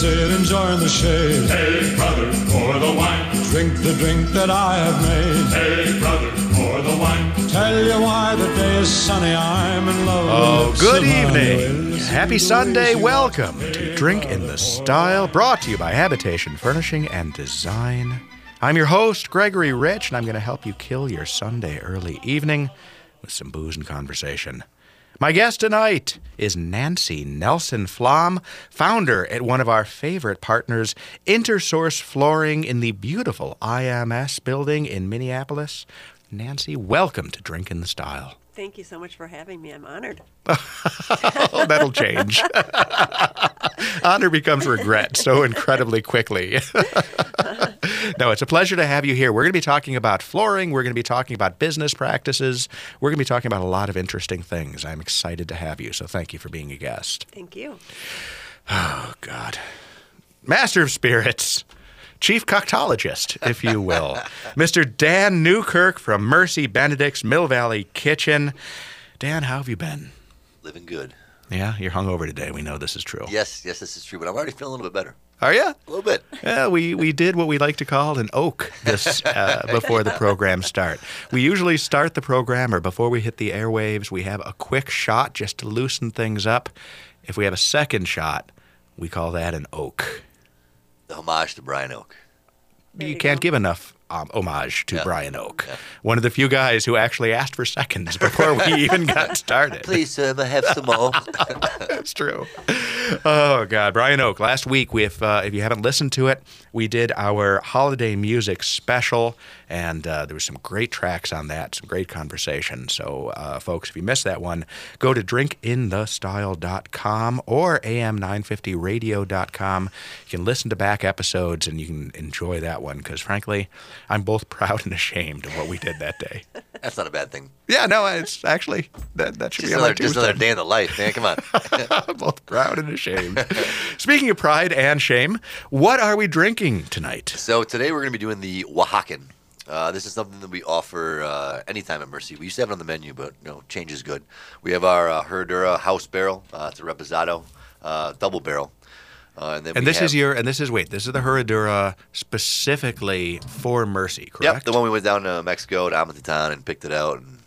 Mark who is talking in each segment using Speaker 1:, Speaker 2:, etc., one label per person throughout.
Speaker 1: sit, enjoy in the shade.
Speaker 2: Hey, brother, pour the wine.
Speaker 1: Drink the drink that I have made.
Speaker 2: Hey, brother, pour the wine.
Speaker 1: Tell you why the day is sunny, I'm in love
Speaker 3: Oh, good
Speaker 1: lips of honey.
Speaker 3: evening. Happy Sunday.
Speaker 1: easy.
Speaker 3: Welcome to Drink in the Style, brought to you by Habitation Furnishing and Design. I'm your host, Gregory Rich, and I'm going to help you kill your Sunday early evening with some booze and conversation. My guest tonight is Nancy Nelson Flom, founder at one of our favorite partners, Intersource Flooring in the beautiful IMS building in Minneapolis. Nancy, welcome to Drink in the Style.
Speaker 4: Thank you so much for having me. I'm honored.
Speaker 3: Oh, that'll change. Honor becomes regret so incredibly quickly. no, it's a pleasure to have you here. We're going to be talking about flooring. We're going to be talking about business practices. We're going to be talking about a lot of interesting things. I'm excited to have you. So thank you for being a guest.
Speaker 4: Thank you.
Speaker 3: Oh, God. Master of Spirits. Chief Coctologist, if you will. Mr. Dan Newkirk from Mercy Benedict's Mill Valley Kitchen. Dan, how have you been?
Speaker 5: Living good.
Speaker 3: Yeah, you're hungover today. We know this is true.
Speaker 5: Yes, yes, this is true, but I'm already feeling a little bit better.
Speaker 3: Are you?
Speaker 5: A little bit.
Speaker 3: Yeah, we, we did what we like to call an oak this uh, before the program start. We usually start the program or before we hit the airwaves, we have a quick shot just to loosen things up. If we have a second shot, we call that an oak.
Speaker 5: The homage to Brian Oak.
Speaker 4: There
Speaker 3: you
Speaker 4: you
Speaker 3: can't
Speaker 4: go.
Speaker 3: give enough um, homage to
Speaker 5: Yeah.
Speaker 3: Brian Oak,
Speaker 5: Yeah.
Speaker 3: one of the few guys who actually asked for seconds before we even got started.
Speaker 5: Please, sir, I have some more?
Speaker 3: That's true. Oh God, Brian Oak. Last week, we, if uh, if you haven't listened to it, we did our holiday music special, and uh, there was some great tracks on that, some great conversation. So, uh, folks, if you missed that one, go to drinkinthestyle.com or am950radio.com. You can listen to back episodes, and you can enjoy that one because, frankly, I'm both proud and ashamed of what we did that day.
Speaker 5: That's not a bad thing.
Speaker 3: Yeah, no, it's actually that that should
Speaker 5: Just
Speaker 3: be
Speaker 5: another, just another day in the life, man. Come on.
Speaker 3: both proud and ashamed. Speaking of pride and shame, what are we drinking tonight?
Speaker 5: so today we're going to be doing the Oaxacan. Uh, this is something that we offer uh, anytime at Mercy. We used to have it on the menu, but you know, change is good. We have our uh, Herradura house barrel. Uh, it's a reposado uh, double barrel. Uh, and
Speaker 3: And this is your and this is wait, this is the Herradura specifically for Mercy, correct?
Speaker 5: Yep, the one we went down to Mexico to Amatitan and picked it out and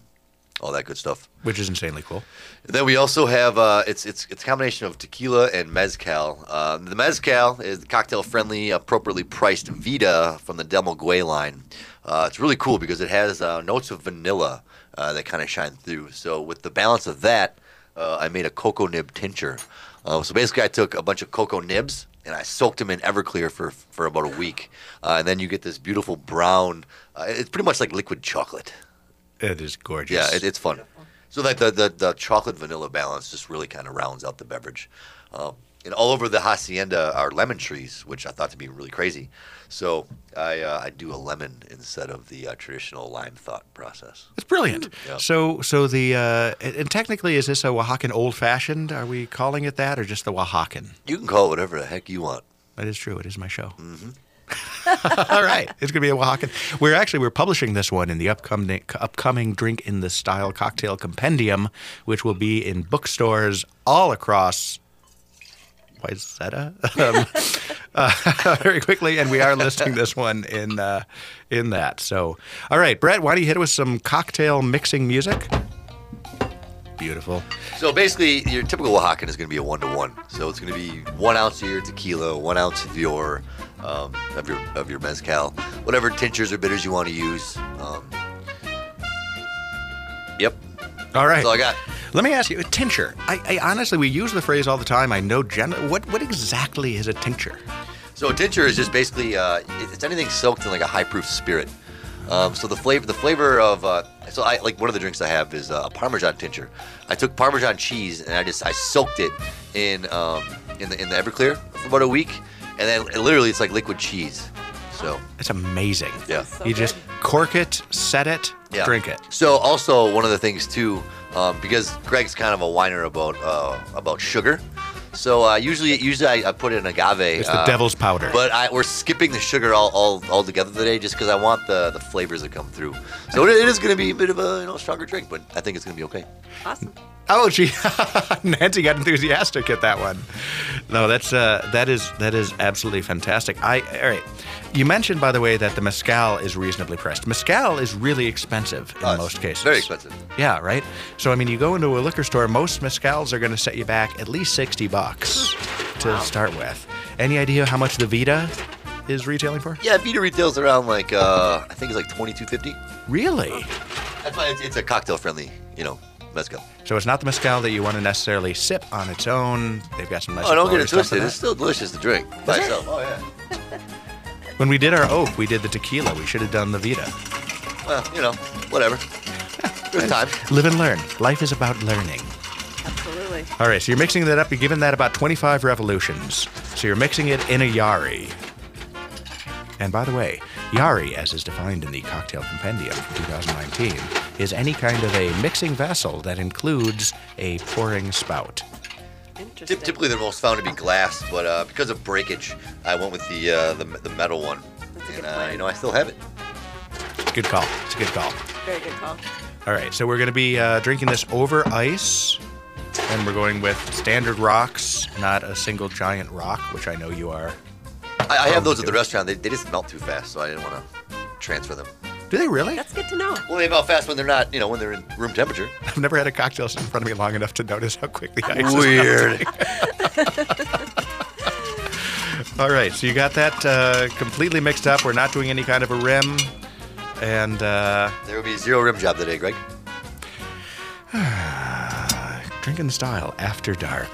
Speaker 5: all that good stuff.
Speaker 3: Which is insanely cool.
Speaker 5: Then we also have uh, it's it's it's a combination of tequila and mezcal. Uh, the mezcal is the cocktail friendly, appropriately priced Vida from the Del Maguey line. Uh, it's really cool because it has uh, notes of vanilla uh, that kind of shine through. So with the balance of that, uh, I made a cocoa nib tincture. Uh, so basically, I took a bunch of cocoa nibs and I soaked them in Everclear for for about a week, uh, and then you get this beautiful brown. Uh, it's pretty much like liquid chocolate.
Speaker 3: It is gorgeous.
Speaker 5: Yeah, it, it's fun. So like the, the the chocolate vanilla balance just really kind of rounds out the beverage. Um, and all over the hacienda are lemon trees, which I thought to be really crazy. So I uh, I do a lemon instead of the uh, traditional lime thought process.
Speaker 3: It's brilliant.
Speaker 5: Yeah.
Speaker 3: So, so the uh, and technically, is this a Oaxacan old fashioned? Are we calling it that, or just the Oaxacan?
Speaker 5: You can call it whatever the heck you want.
Speaker 3: That is true. It is my show. All right, it's going to be a Oaxacan. We're actually we're publishing this one in the upcoming upcoming Drink in the Style Cocktail Compendium, which will be in bookstores all across. Wayzata, um, uh, very quickly, and we are listing this one in uh, in that. So, all right, Brett, why don't you hit it with some cocktail mixing music? Beautiful.
Speaker 5: So basically, your typical Oaxacan is going to be a one to one. So it's going to be one ounce of your tequila, one ounce of your um, of your of your mezcal, whatever tinctures or bitters you want to use. Um, yep,
Speaker 3: All right.
Speaker 5: that's all I got.
Speaker 3: Let me ask you, a tincture. I, I honestly, we use the phrase all the time. I know gen. What what exactly is a tincture?
Speaker 5: So a tincture is just basically uh, it's anything soaked in like a high proof spirit. Um, so the flavor the flavor of uh, so I like one of the drinks I have is uh, a Parmesan tincture. I took Parmesan cheese and I just I soaked it in um, in the in the Everclear for about a week, and then it, literally it's like liquid cheese. So
Speaker 3: It's amazing.
Speaker 5: yeah.
Speaker 4: So
Speaker 3: you just cork it, set it,
Speaker 5: Yeah.
Speaker 3: drink it.
Speaker 5: So also one of the things too, um, because Greg's kind of a whiner about uh, about sugar. So uh, usually, usually I, I put in agave.
Speaker 3: It's the
Speaker 5: uh,
Speaker 3: devil's powder.
Speaker 5: But I, we're skipping the sugar all, all, all together today, just because I want the, the flavors to come through. So it, it is going to be a bit of a you know stronger drink, but I think it's going to be okay.
Speaker 4: Awesome.
Speaker 3: Oh, gee, Nancy got enthusiastic at that one. No, that's uh, that is that is absolutely fantastic. I all right. You mentioned, by the way, that the mezcal is reasonably priced. Mezcal is really expensive in
Speaker 5: it's
Speaker 3: most cases.
Speaker 5: Very expensive.
Speaker 3: Yeah, right. So I mean, you go into a liquor store, most mezcals are going to set you back at least sixty bucks to start with. Any idea how much the Vida is retailing for?
Speaker 5: Yeah, Vida retails around like uh, I think it's like twenty two fifty.
Speaker 3: Really?
Speaker 5: That's why it's, it's a cocktail friendly, you know, mezcal.
Speaker 3: So it's not the mezcal that you want to necessarily sip on its own. They've got some nice.
Speaker 5: Oh, don't get it twisted. It's still delicious to drink by
Speaker 3: it?
Speaker 5: itself. Oh yeah.
Speaker 3: When we did our oak, we did the tequila. We should have done the Vida.
Speaker 5: Well, you know, whatever. There's time.
Speaker 3: Live and learn. Life is about learning.
Speaker 4: Absolutely.
Speaker 3: All right, so you're mixing that up. You're giving that about 25 revolutions. So you're mixing it in a Yarai. And by the way, Yarai, as is defined in the Cocktail Compendium from 2019, is any kind of a mixing vessel that includes a pouring spout.
Speaker 4: Interesting.
Speaker 5: Typically, they're most found to be glass, but uh, because of breakage, I went with the uh, the, the metal one.
Speaker 4: That's a
Speaker 5: And
Speaker 4: good
Speaker 5: uh, you know, I still have it.
Speaker 3: Good call. It's a good call.
Speaker 4: Very good call.
Speaker 3: All right, so we're going to be uh, drinking this over ice, and we're going with standard rocks, not a single giant rock, which I know you are.
Speaker 5: I, I have those at the restaurant. They, they just melt too fast, so I didn't want to transfer them.
Speaker 3: Do they really?
Speaker 4: That's good to know.
Speaker 5: Well, they melt fast when they're not, you know, when they're in room temperature.
Speaker 3: I've never had a cocktail sit in front of me long enough to notice how quickly ice is
Speaker 5: Weird.
Speaker 3: All right, so you got that uh, completely mixed up. We're not doing any kind of a rim, and uh,
Speaker 5: there will be zero rim job today, Greg.
Speaker 3: drinking style after dark.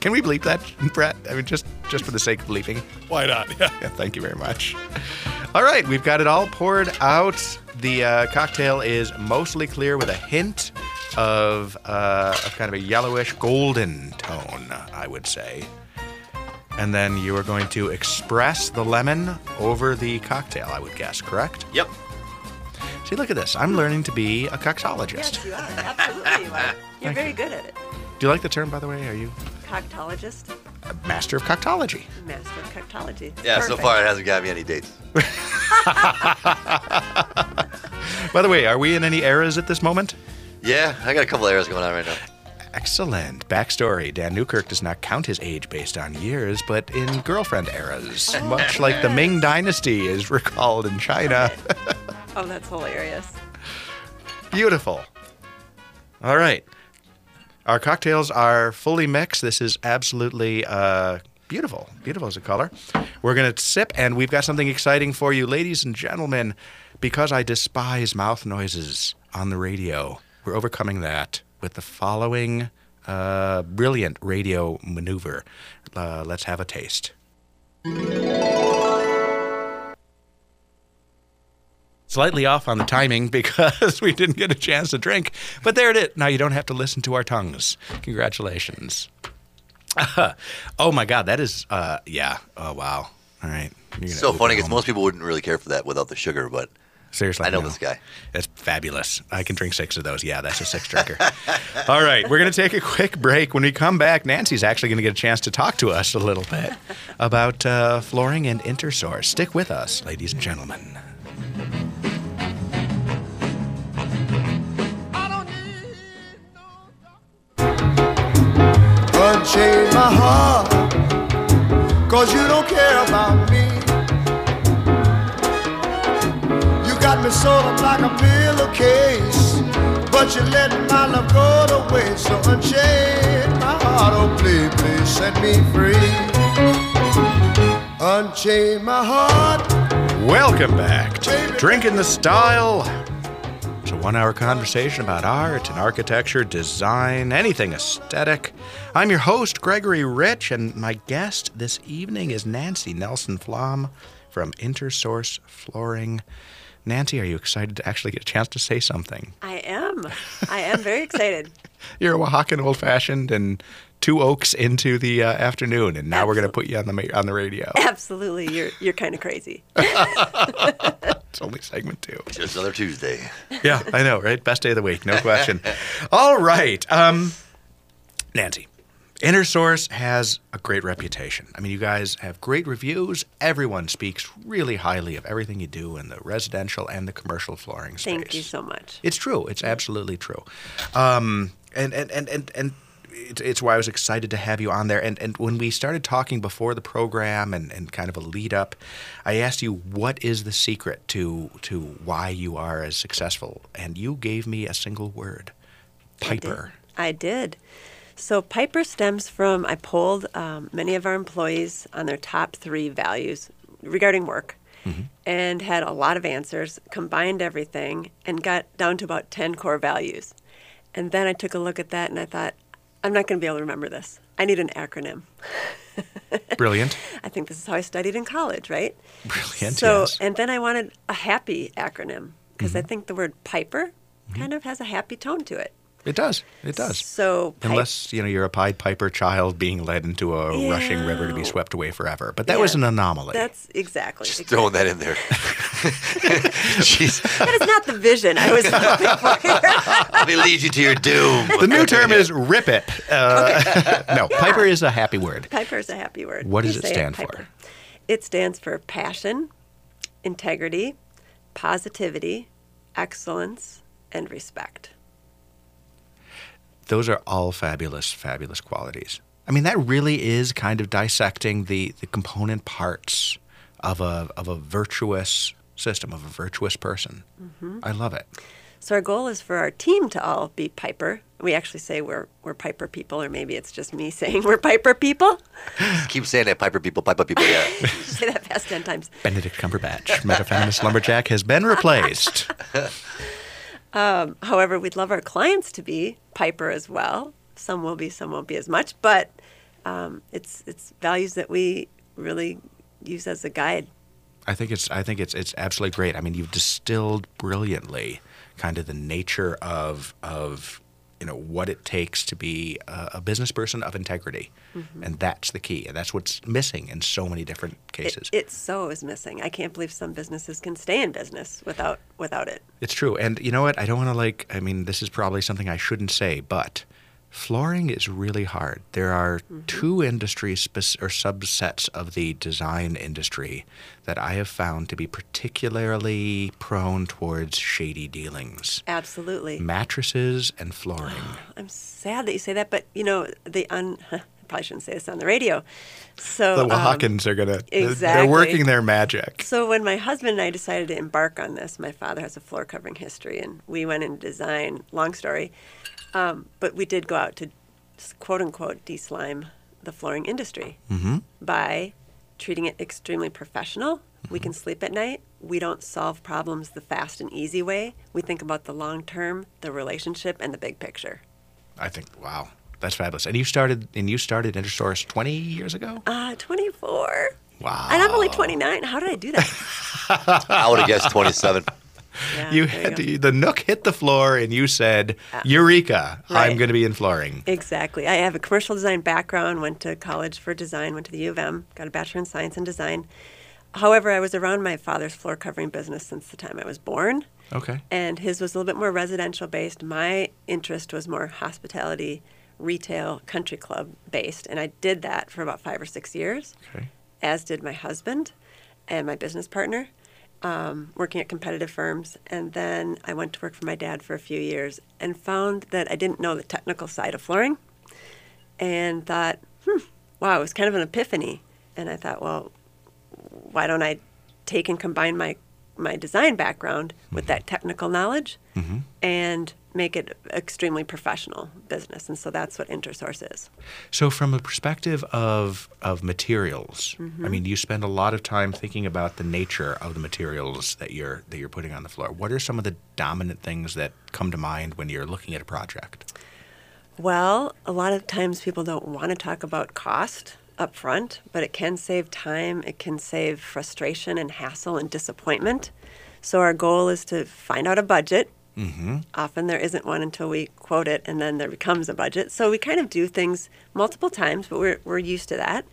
Speaker 3: Can we bleep that, Brett? I mean, just just for the sake of bleeping.
Speaker 6: Why not? Yeah.
Speaker 3: Yeah, thank you very much. All right, we've got it all poured out. The uh, cocktail is mostly clear with a hint of, uh, of kind of a yellowish golden tone, I would say. And then you are going to express the lemon over the cocktail, I would guess, correct?
Speaker 5: Yep.
Speaker 3: See, look at this. I'm learning to be a coxologist.
Speaker 4: Yes, you are. Absolutely, you are. You're very good at it.
Speaker 3: Do you like the term, by the way? Are you
Speaker 4: Coctologist,
Speaker 3: a master of coctology?
Speaker 4: master of coctology.
Speaker 5: Yeah, so far it hasn't got me any dates.
Speaker 3: By the way, are we in any eras at this moment?
Speaker 5: Yeah, I got a couple eras going on right now.
Speaker 3: Excellent. Backstory Dan Newkirk does not count his age based on years, but in girlfriend eras, much like the Ming Dynasty is recalled in China.
Speaker 4: Oh, that's hilarious.
Speaker 3: Beautiful. All right. Our cocktails are fully mixed. This is absolutely uh, beautiful. Beautiful as a color. We're going to sip, and we've got something exciting for you, ladies and gentlemen. Because I despise mouth noises on the radio, we're overcoming that with the following uh, brilliant radio maneuver. Uh, let's have a taste. Slightly off on the timing because we didn't get a chance to drink, but there it is. Now you don't have to listen to our tongues. Congratulations. oh my God, that is, uh, yeah. Oh wow. All right. You're
Speaker 5: So funny because most people wouldn't really care for that without the sugar, but
Speaker 3: Seriously,
Speaker 5: I know
Speaker 3: no.
Speaker 5: this guy.
Speaker 3: That's fabulous. I can drink six of those. Yeah, that's a six drinker. All right, we're going to take a quick break. When we come back, Nancy's actually going to get a chance to talk to us a little bit about uh, flooring and intersource. Stick with us, ladies and gentlemen.
Speaker 7: Unchain my heart, cause you don't care about me. You got me sort of like a pillowcase, but you let my love go to waste. So unchain my heart, oh please, please set me free. Unchain my heart.
Speaker 3: Welcome back to Drink in the Style. A one hour conversation about art and architecture, design, anything aesthetic. I'm your host, Gregory Rich, and my guest this evening is Nancy Nelson Flom from Intersource Flooring. Nancy, are you excited to actually get a chance to say something?
Speaker 4: I am. I am very excited.
Speaker 3: You're a Oaxacan old fashioned and two oaks into the uh, afternoon, and now we're going to put you on the on the radio.
Speaker 4: Absolutely, you're you're kind of crazy.
Speaker 3: It's only segment two.
Speaker 5: Just another Tuesday.
Speaker 3: yeah, I know, right? Best day of the week, no question. All right, um, Nancy. InterSource has a great reputation. I mean, you guys have great reviews. Everyone speaks really highly of everything you do in the residential and the commercial flooring space.
Speaker 4: Thank you so much.
Speaker 3: It's true. It's absolutely true. Um, and, and, and, and, and it's, it's why I was excited to have you on there. And, and when we started talking before the program and, and kind of a lead up, I asked you, what is the secret to, to why you are as successful? And you gave me a single word Piper.
Speaker 4: I did. So Piper stems from I polled um, many of our employees on their top three values regarding work, and had a lot of answers. Combined everything and got down to about ten core values. And then I took a look at that and I thought, I'm not going to be able to remember this. I need an acronym.
Speaker 3: Brilliant.
Speaker 4: I think this is how I studied in college, right?
Speaker 3: Brilliant.
Speaker 4: So,
Speaker 3: yes.
Speaker 4: and then I wanted a happy acronym because I
Speaker 3: Mm-hmm.
Speaker 4: think the word Piper kind of has a happy tone to it.
Speaker 3: It does. It does.
Speaker 4: So, Pi-
Speaker 3: Unless you know you're a Pied Piper child being led into a rushing river to be swept away forever, but that
Speaker 4: Yeah,
Speaker 3: was an anomaly.
Speaker 4: That's exactly.
Speaker 5: Just
Speaker 4: exactly.
Speaker 5: throwing that in there. Jeez,
Speaker 4: That is not the vision I was hoping for.
Speaker 5: let me lead you to your doom.
Speaker 3: the new term is rip it. Uh, no, Piper is a happy word.
Speaker 4: Piper is a happy word.
Speaker 3: What does
Speaker 4: You
Speaker 3: it
Speaker 4: say
Speaker 3: stand for?
Speaker 4: It stands for passion, integrity, positivity, excellence, and respect.
Speaker 3: Those are all fabulous, fabulous qualities. I mean, that really is kind of dissecting the, the component parts of a of a virtuous system, of a virtuous person.
Speaker 4: Mm-hmm.
Speaker 3: I love it.
Speaker 4: So our goal is for our team to all be Piper. We actually say we're we're Piper people, or maybe it's just me saying we're Piper people.
Speaker 5: Keep saying that, Piper people, Piper people. Yeah.
Speaker 4: say that past ten times.
Speaker 3: Benedict Cumberbatch, Metaphanous Lumberjack, has been replaced.
Speaker 4: However, we'd love our clients to be Piper as well. Some will be, some won't be as much, but um, it's it's values that we really use as a guide.
Speaker 3: I think it's I think it's it's absolutely great. I mean, you've distilled brilliantly kind of the nature of of you know what it takes to be a, a business person of integrity, mm-hmm. and that's the key, and that's what's missing in so many different
Speaker 4: It,
Speaker 3: cases.
Speaker 4: it so is missing. I can't believe some businesses can stay in business without without it.
Speaker 3: It's true. And you know what? I don't want to like, I mean, this is probably something I shouldn't say, but flooring is really hard. There are two industries or subsets of the design industry that I have found to be particularly prone towards shady dealings
Speaker 4: Absolutely.
Speaker 3: mattresses and flooring.
Speaker 4: I'm sad that you say that, but you know the un. I probably shouldn't say this on the radio. So
Speaker 3: the
Speaker 4: um,
Speaker 3: are going to, they're working their magic.
Speaker 4: So when my husband and I decided to embark on this, my father has a floor covering history, and we went into design. Long story, um, but we did go out to quote unquote de-slime the flooring industry by treating it extremely professional. We can sleep at night. We don't solve problems the fast and easy way. We think about the long term, the relationship, and the big picture.
Speaker 3: I think, wow, that's fabulous. And you started, and you started InterSource 20 years ago?
Speaker 4: Uh, 24.
Speaker 3: Wow.
Speaker 4: And I'm only 29. How did I do that?
Speaker 5: I would have guessed 27.
Speaker 4: Yeah,
Speaker 3: You had
Speaker 4: go.
Speaker 3: to, the nook hit the floor and you said, uh, Eureka, I'm going to be in flooring.
Speaker 4: Exactly. I have a commercial design background, went to college for design, went to the U of M, got a bachelor in science and design. However, I was around my father's floor covering business since the time I was born,
Speaker 3: Okay.
Speaker 4: and his was a little bit more residential based. My interest was more hospitality, retail, country club based, and I did that for about five or six years,
Speaker 3: Okay.
Speaker 4: as did my husband and my business partner, um, working at competitive firms. And then I went to work for my dad for a few years and found that I didn't know the technical side of flooring and thought, hmm, wow, it was kind of an epiphany. And I thought, well, why don't I take and combine my my design background with that technical knowledge and make it extremely professional business? And so that's what InterSource is.
Speaker 3: So, from a perspective of of materials,
Speaker 4: Mm-hmm.
Speaker 3: I mean, you spend a lot of time thinking about the nature of the materials that you're that you're putting on the floor. What are some of the dominant things that come to mind when you're looking at a project?
Speaker 4: Well, a lot of times people don't want to talk about cost up front, but it can save time, it can save frustration and hassle and disappointment. So our goal is to find out a budget. Mm-hmm. Often there isn't one until we quote it, and then there becomes a budget. So we kind of do things multiple times, but we're, we're used to that.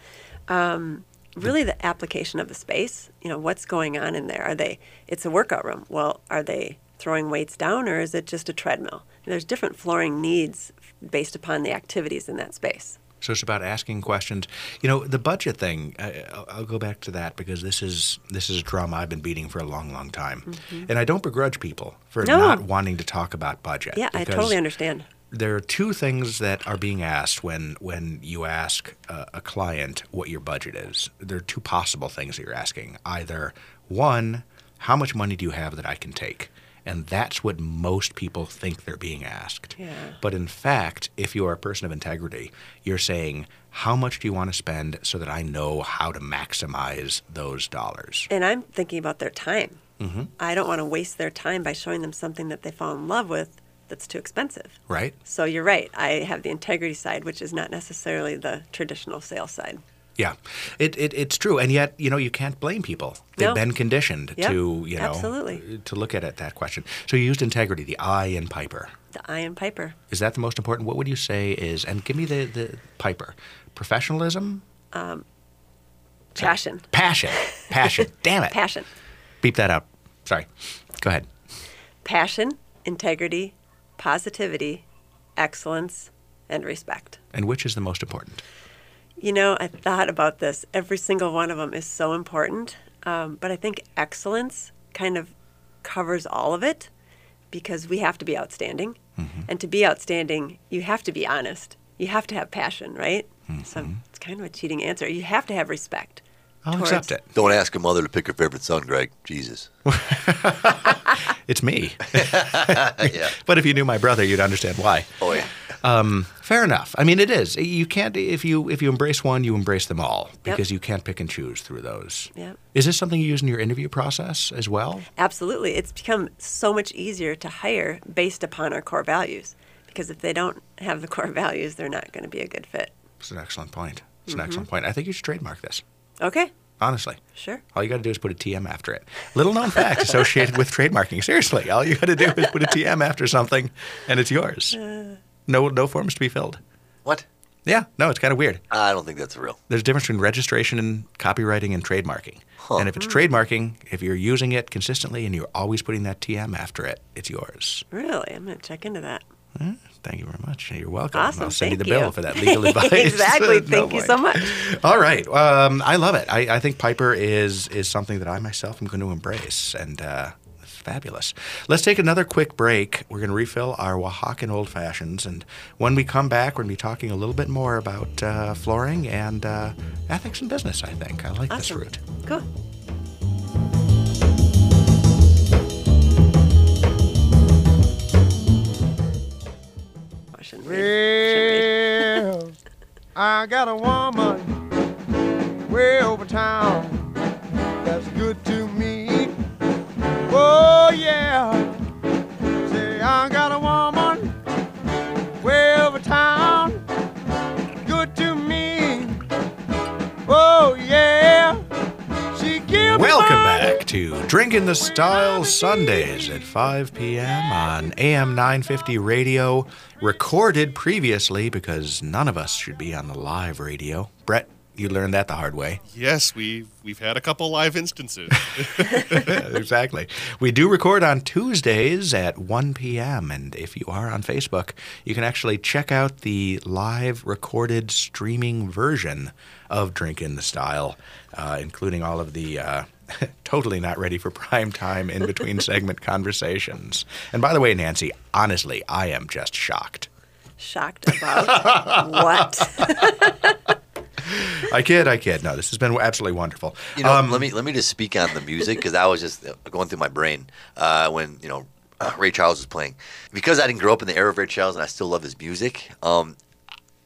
Speaker 4: Um, really, the application of the space. You know, what's going on in there? Are they? It's a workout room. Well, are they throwing weights down, or is it just a treadmill? There's different flooring needs based upon the activities in that space.
Speaker 3: So it's about asking questions. You know, the budget thing. I, I'll, I'll go back to that because this is this is a drum I've been beating for a long, long time, and I don't begrudge people for
Speaker 4: Mm-hmm. No.
Speaker 3: not wanting to talk about budget.
Speaker 4: Yeah, I totally understand.
Speaker 3: There are two things that are being asked when when you ask a, a client what your budget is. There are two possible things that you're asking. Either one, how much money do you have that I can take? And that's what most people think they're being asked.
Speaker 4: Yeah.
Speaker 3: But in fact, if you are a person of integrity, you're saying, how much do you want to spend so that I know how to maximize those dollars?
Speaker 4: And I'm thinking about their time.
Speaker 3: Mm-hmm.
Speaker 4: I don't want to waste their time by showing them something that they fall in love with that's too expensive.
Speaker 3: Right?
Speaker 4: So you're right. I have the integrity side, which is not necessarily the traditional sales side.
Speaker 3: Yeah, it, it it's true, and yet you know you can't blame people. They've
Speaker 4: No.
Speaker 3: been conditioned
Speaker 4: Yep,
Speaker 3: to you know
Speaker 4: absolutely.
Speaker 3: to look at it that question. So you used integrity, the I in Piper.
Speaker 4: The Iron Piper.
Speaker 3: Is that the most important? What would you say is? And give me the the Piper, professionalism, um,
Speaker 4: Passion.
Speaker 3: passion, passion. Damn it!
Speaker 4: Passion.
Speaker 3: Beep that up. Sorry. Go ahead.
Speaker 4: Passion, integrity, positivity, excellence, and respect.
Speaker 3: And which is the most important?
Speaker 4: You know, I thought about this. Every single one of them is so important. Um, but I think excellence kind of covers all of it because we have to be outstanding.
Speaker 3: Mm-hmm.
Speaker 4: And to be outstanding, you have to be honest. You have to have passion, right?
Speaker 3: Mm-hmm.
Speaker 4: So it's kind of a cheating answer. You have to have respect.
Speaker 3: I'll
Speaker 4: towards-
Speaker 3: accept it.
Speaker 5: Don't ask a mother to pick her favorite son, Greg. Jesus.
Speaker 3: It's me.
Speaker 5: yeah.
Speaker 3: but if you knew my brother, you'd understand why.
Speaker 5: Oh yeah.
Speaker 3: Fair enough. I mean, it is. You can't if you if you embrace one, you embrace them all because you can't pick and choose through those.
Speaker 4: Yep.
Speaker 3: Is this something you use in your interview process as well?
Speaker 4: Absolutely. It's become so much easier to hire based upon our core values because if they don't have the core values, they're not going to be a good fit.
Speaker 3: It's an excellent point. It's
Speaker 4: Mm-hmm.
Speaker 3: an excellent point. I think you should trademark this.
Speaker 4: Okay,
Speaker 3: Honestly.
Speaker 4: sure.
Speaker 3: All you got to do is put a TM after it. Little known fact associated with trademarking. Seriously, all you got to do is put a TM after something, and it's yours. No, no forms to be filled.
Speaker 5: What?
Speaker 3: Yeah, no, it's kind of weird.
Speaker 5: I don't think that's real.
Speaker 3: There's a difference between registration and copywriting and trademarking. And if it's trademarking, if you're using it consistently and you're always putting that TM after it, it's yours.
Speaker 4: Really? I'm going to check into that.
Speaker 3: Thank you very much. You're welcome.
Speaker 4: Awesome.
Speaker 3: I'll send you the bill
Speaker 4: you.
Speaker 3: for that legal advice.
Speaker 4: exactly.
Speaker 3: No
Speaker 4: Thank you so much.
Speaker 3: All right. Um, I love it. I, I think Piper is is something that I myself am going to embrace, and uh, it's fabulous. Let's take another quick break. We're going to refill our Oaxacan old fashions, and when we come back, we're going to be talking a little bit more about uh, flooring and uh, ethics in business. I think I like this route.
Speaker 4: Cool. I shouldn't read. Shouldn't.
Speaker 7: Well, I got a woman way over town that's good to to
Speaker 3: Drink in the Style Sundays at 5 p.m. on AM 950 radio. Recorded previously because none of us should be on the live radio. Brett, you learned that the hard way.
Speaker 6: Yes, we've we've had a couple live instances.
Speaker 3: exactly. We do record on Tuesdays at 1 p.m. And if you are on Facebook, you can actually check out the live recorded streaming version of Drink in the Style, uh, including all of the. Uh, totally not ready for prime time in between segment conversations. And by the way, Nancy, honestly, I am just shocked.
Speaker 4: Shocked about what?
Speaker 3: I kid, I kid. No, this has been absolutely wonderful.
Speaker 5: You know,
Speaker 3: Um,
Speaker 5: let me let me just speak on the music because I was just uh, going through my brain uh, when you know uh, Ray Charles was playing. Because I didn't grow up in the era of Ray Charles and I still love his music. Um,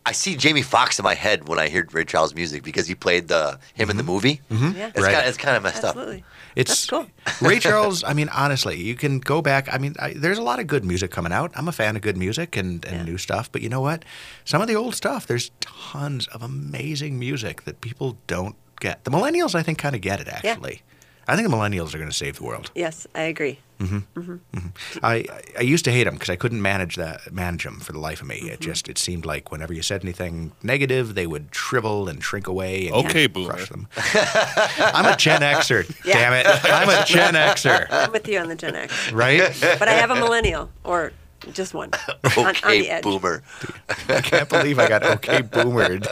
Speaker 5: I see Jamie Foxx in my head when I hear Ray Charles music because he played the him in the mm-hmm. movie. Mm-hmm.
Speaker 4: Yeah.
Speaker 5: It's
Speaker 3: Right.
Speaker 5: kind of it's kind of messed up.
Speaker 4: Absolutely.
Speaker 3: It's
Speaker 4: That's cool.
Speaker 3: Ray Charles. I mean, honestly, you can go back. I mean, I, there's a lot of good music coming out. I'm a fan of good music and, and
Speaker 4: Yeah.
Speaker 3: new stuff. But you know what? Some of the old stuff. There's tons of amazing music that people don't get. The millennials, I think, kind of get it. Actually, I think the millennials are going to save the world.
Speaker 4: Yes, I agree. Mm-hmm. Mm-hmm. Mm-hmm.
Speaker 3: I I used to hate them because I couldn't manage that manage them for the life of me.
Speaker 4: Mm-hmm.
Speaker 3: It just it seemed like whenever you said anything negative, they would shrivel and shrink away. And
Speaker 6: Okay,
Speaker 3: you'd
Speaker 6: boomer.
Speaker 3: crush them. I'm a Gen Xer.
Speaker 4: Yeah.
Speaker 3: Damn it! I'm a Gen Xer.
Speaker 4: I'm with you on the Gen X.
Speaker 3: Right?
Speaker 4: But I have a millennial or just one. on, on the edge.
Speaker 5: boomer.
Speaker 3: I can't believe I got okay boomered.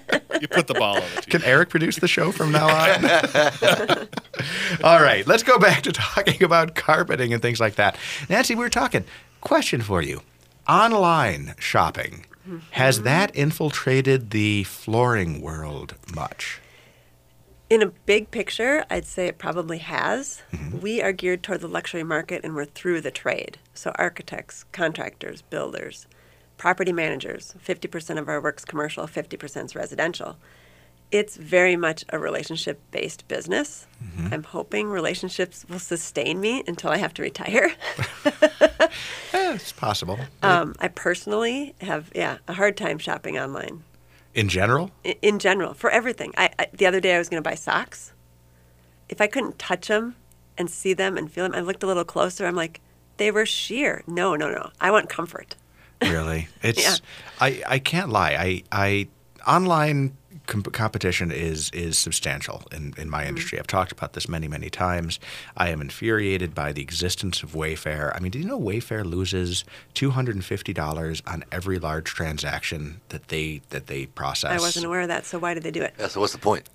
Speaker 6: You put the ball on the tee.
Speaker 3: Can Eric produce the show from now on? All right, let's go back to talking about carpeting and things like that. Nancy, we were talking. Question for you online shopping. Has that infiltrated the flooring world much?
Speaker 4: In a big picture, I'd say it probably has.
Speaker 3: Mm-hmm.
Speaker 4: We are geared toward the luxury market and we're through the trade. So, architects, contractors, builders, property managers 50% of our work's commercial, 50% is residential. It's very much a relationship based business.
Speaker 3: Mm-hmm.
Speaker 4: I'm hoping relationships will sustain me until I have to retire.
Speaker 3: Eh, it's possible.
Speaker 4: um, I personally have, yeah, a hard time shopping online.
Speaker 3: In general?
Speaker 4: i- in general for everything. I, I the other day I was going to buy socks. If I couldn't touch them and see them and feel them, I looked a little closer. I'm like, they were sheer. No, no, no. I want comfort.
Speaker 3: Really? It's
Speaker 4: Yeah.
Speaker 3: I, I can't lie. I I online com- competition is is substantial in, in my mm-hmm. industry. I've talked about this many many times. I am infuriated by the existence of Wayfair. I mean, do you know Wayfair loses two hundred and fifty dollars on every large transaction that they that they process?
Speaker 4: I wasn't aware of that. So why did they do it?
Speaker 5: Yeah, so what's the point?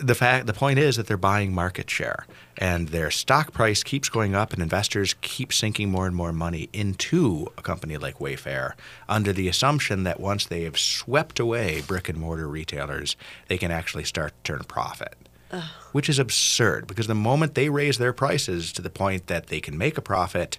Speaker 3: The fact the point is that they're buying market share and their stock price keeps going up and investors keep sinking more and more money into a company like Wayfair under the assumption that once they have swept away brick and mortar retailers they can actually start to turn a profit which is absurd because the moment they raise their prices to the point that they can make a profit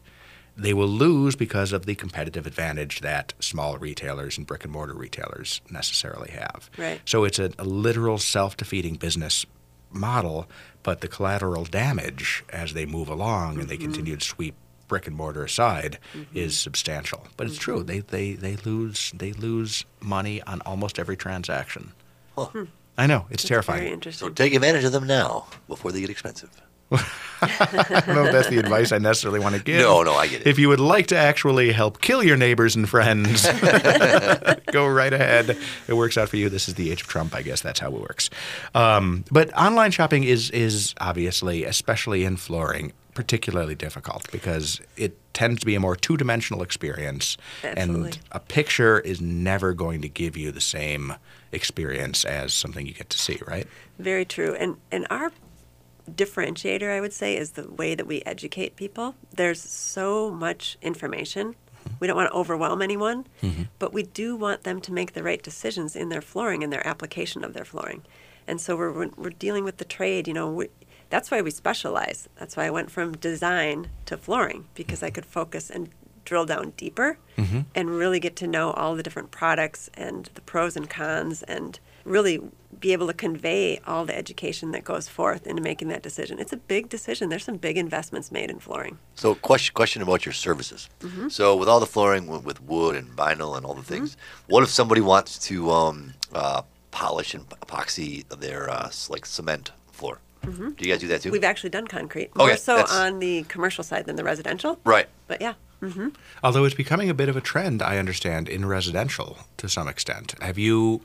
Speaker 3: they will lose because of the competitive advantage that small retailers and brick and mortar retailers necessarily have.
Speaker 4: Right.
Speaker 3: So it's a, a literal self defeating business model, but the collateral damage as they move along and they mm-hmm. continue to sweep brick and mortar aside mm-hmm. is substantial. But it's true. Mm-hmm. They, they, they lose they lose money on almost every transaction.
Speaker 5: Huh. Hmm.
Speaker 3: I know, it's
Speaker 4: Very
Speaker 3: terrifying.
Speaker 5: So
Speaker 4: interesting.
Speaker 5: take advantage of them now before they get expensive.
Speaker 3: I don't know if that's the advice I necessarily want to give.
Speaker 5: No, no, I get it.
Speaker 3: If you would like to actually help kill your neighbors and friends, go right ahead. It works out for you. This is the age of Trump, I guess. That's how it works. Um, but online shopping is is obviously, especially in flooring, particularly difficult because it tends to be a more two dimensional experience,
Speaker 4: Absolutely.
Speaker 3: and a picture is never going to give you the same experience as something you get to see. Right?
Speaker 4: Very true. And and our differentiator, I would say, is the way that we educate people. There's so much information. We don't want to overwhelm anyone, mm-hmm. but we do want them to make the right decisions in their flooring and their application of their flooring. And so we're, we're, we're dealing with the trade, you know, we, that's why we specialize. That's why I went from design to flooring because I could focus and drill down deeper mm-hmm. and really get to know all the different products and the pros and cons and really be able to convey all the education that goes forth into making that decision. It's a big decision. There's some big investments made in flooring.
Speaker 5: So, question question about your services.
Speaker 4: Mm-hmm.
Speaker 5: So, with all the flooring with, wood and vinyl and all the things, what if somebody wants to um, uh, polish and epoxy their uh, like cement floor? Do you guys do that too?
Speaker 4: Mm-hmm. We've actually done concrete, more
Speaker 5: Okay,
Speaker 4: so
Speaker 5: that's-
Speaker 4: on the commercial side than the residential.
Speaker 5: right.
Speaker 4: But yeah,
Speaker 3: Although it's becoming a bit of a trend, I understand, in residential to some extent. Have you,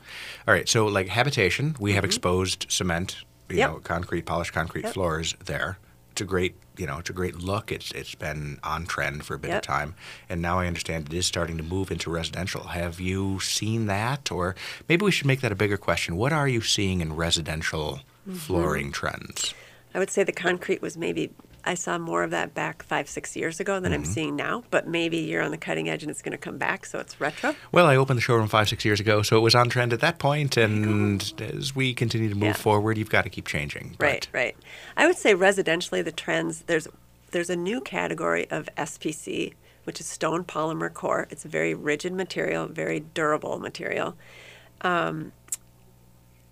Speaker 3: all right, so like habitation, we have exposed cement, you
Speaker 4: Mm-hmm. Yep.
Speaker 3: know, concrete, polished concrete
Speaker 4: Yep.
Speaker 3: floors there. It's a great, you know, it's a great look. It's it's been on trend for a bit of time, and now I understand it is starting to move into residential. Have you seen that, or maybe we should make that a bigger question? What are you seeing in residential
Speaker 4: Mm-hmm.
Speaker 3: flooring trends?
Speaker 4: I would say the concrete was maybe I saw more of that back five, six years ago than
Speaker 3: Mm-hmm.
Speaker 4: I'm seeing now. But maybe you're on the cutting edge and it's going to come back, so it's retro.
Speaker 3: Well, I opened the showroom five, six years ago, so it was on trend at that point, and as we continue to move
Speaker 4: Yeah.
Speaker 3: forward, you've got to keep changing. But-
Speaker 4: Right, right. I would say residentially, the trends there's there's a new category of SPC, which is stone polymer core. It's a very rigid material, very durable material, um,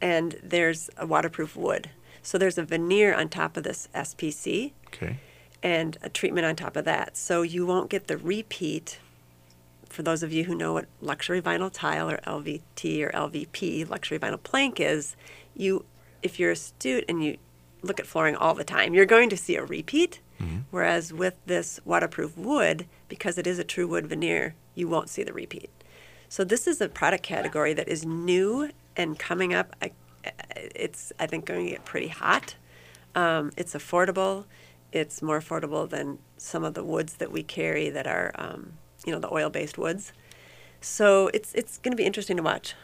Speaker 4: and there's a waterproof wood. So there's a veneer on top of this SPC
Speaker 3: Okay.
Speaker 4: and a treatment on top of that. So you won't get the repeat. For those of you who know what luxury vinyl tile or LVT or LVP, luxury vinyl plank is, you if you're astute and you look at flooring all the time, you're going to see a repeat. Mm-hmm. Whereas with this waterproof wood, because it is a true wood veneer, you won't see the repeat. So this is a product category that is new and coming up. I- It's I think going to get pretty hot. Um, it's affordable. It's more affordable than some of the woods that we carry that are um, you know, the oil-based woods. So it's it's going to be interesting to watch.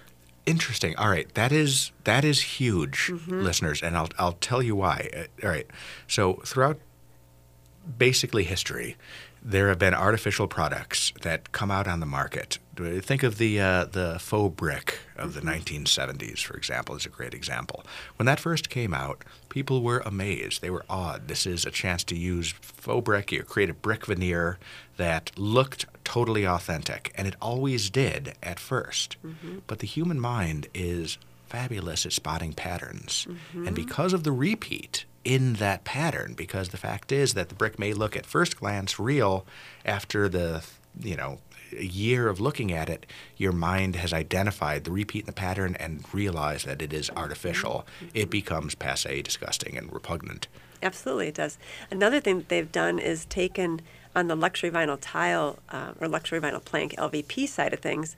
Speaker 3: Interesting. All right, that is that is huge,
Speaker 4: Mm-hmm.
Speaker 3: listeners, and I'll I'll tell you why. Uh, All right, so throughout basically history, there have been artificial products that come out on the market. Think of the uh, the faux brick of the 1970s, for example, is a great example. When that first came out, people were amazed. They were awed. This is a chance to use faux brick. You create a brick veneer that looked totally authentic, and it always did at 1st But the human mind is fabulous at spotting patterns. And because of the repeat in that pattern, because the fact is that the brick may look at first glance real, after the, you know, a year of looking at it, your mind has identified the repeat in the pattern and realized that it is artificial. It becomes passe, disgusting, and repugnant.
Speaker 4: Absolutely, it does. Another thing that they've done is taken on the luxury vinyl tile uh, or luxury vinyl plank LVP side of things.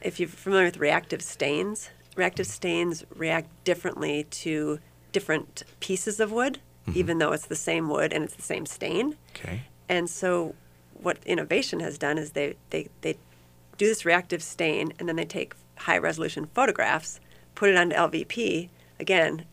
Speaker 4: If you're familiar with reactive stains, reactive stains react differently to different pieces of wood, even though it's the same wood and it's the same stain.
Speaker 3: Okay.
Speaker 4: And so, what innovation has done is they, they, they do this reactive stain and then they take high resolution photographs, put it onto LVP, again,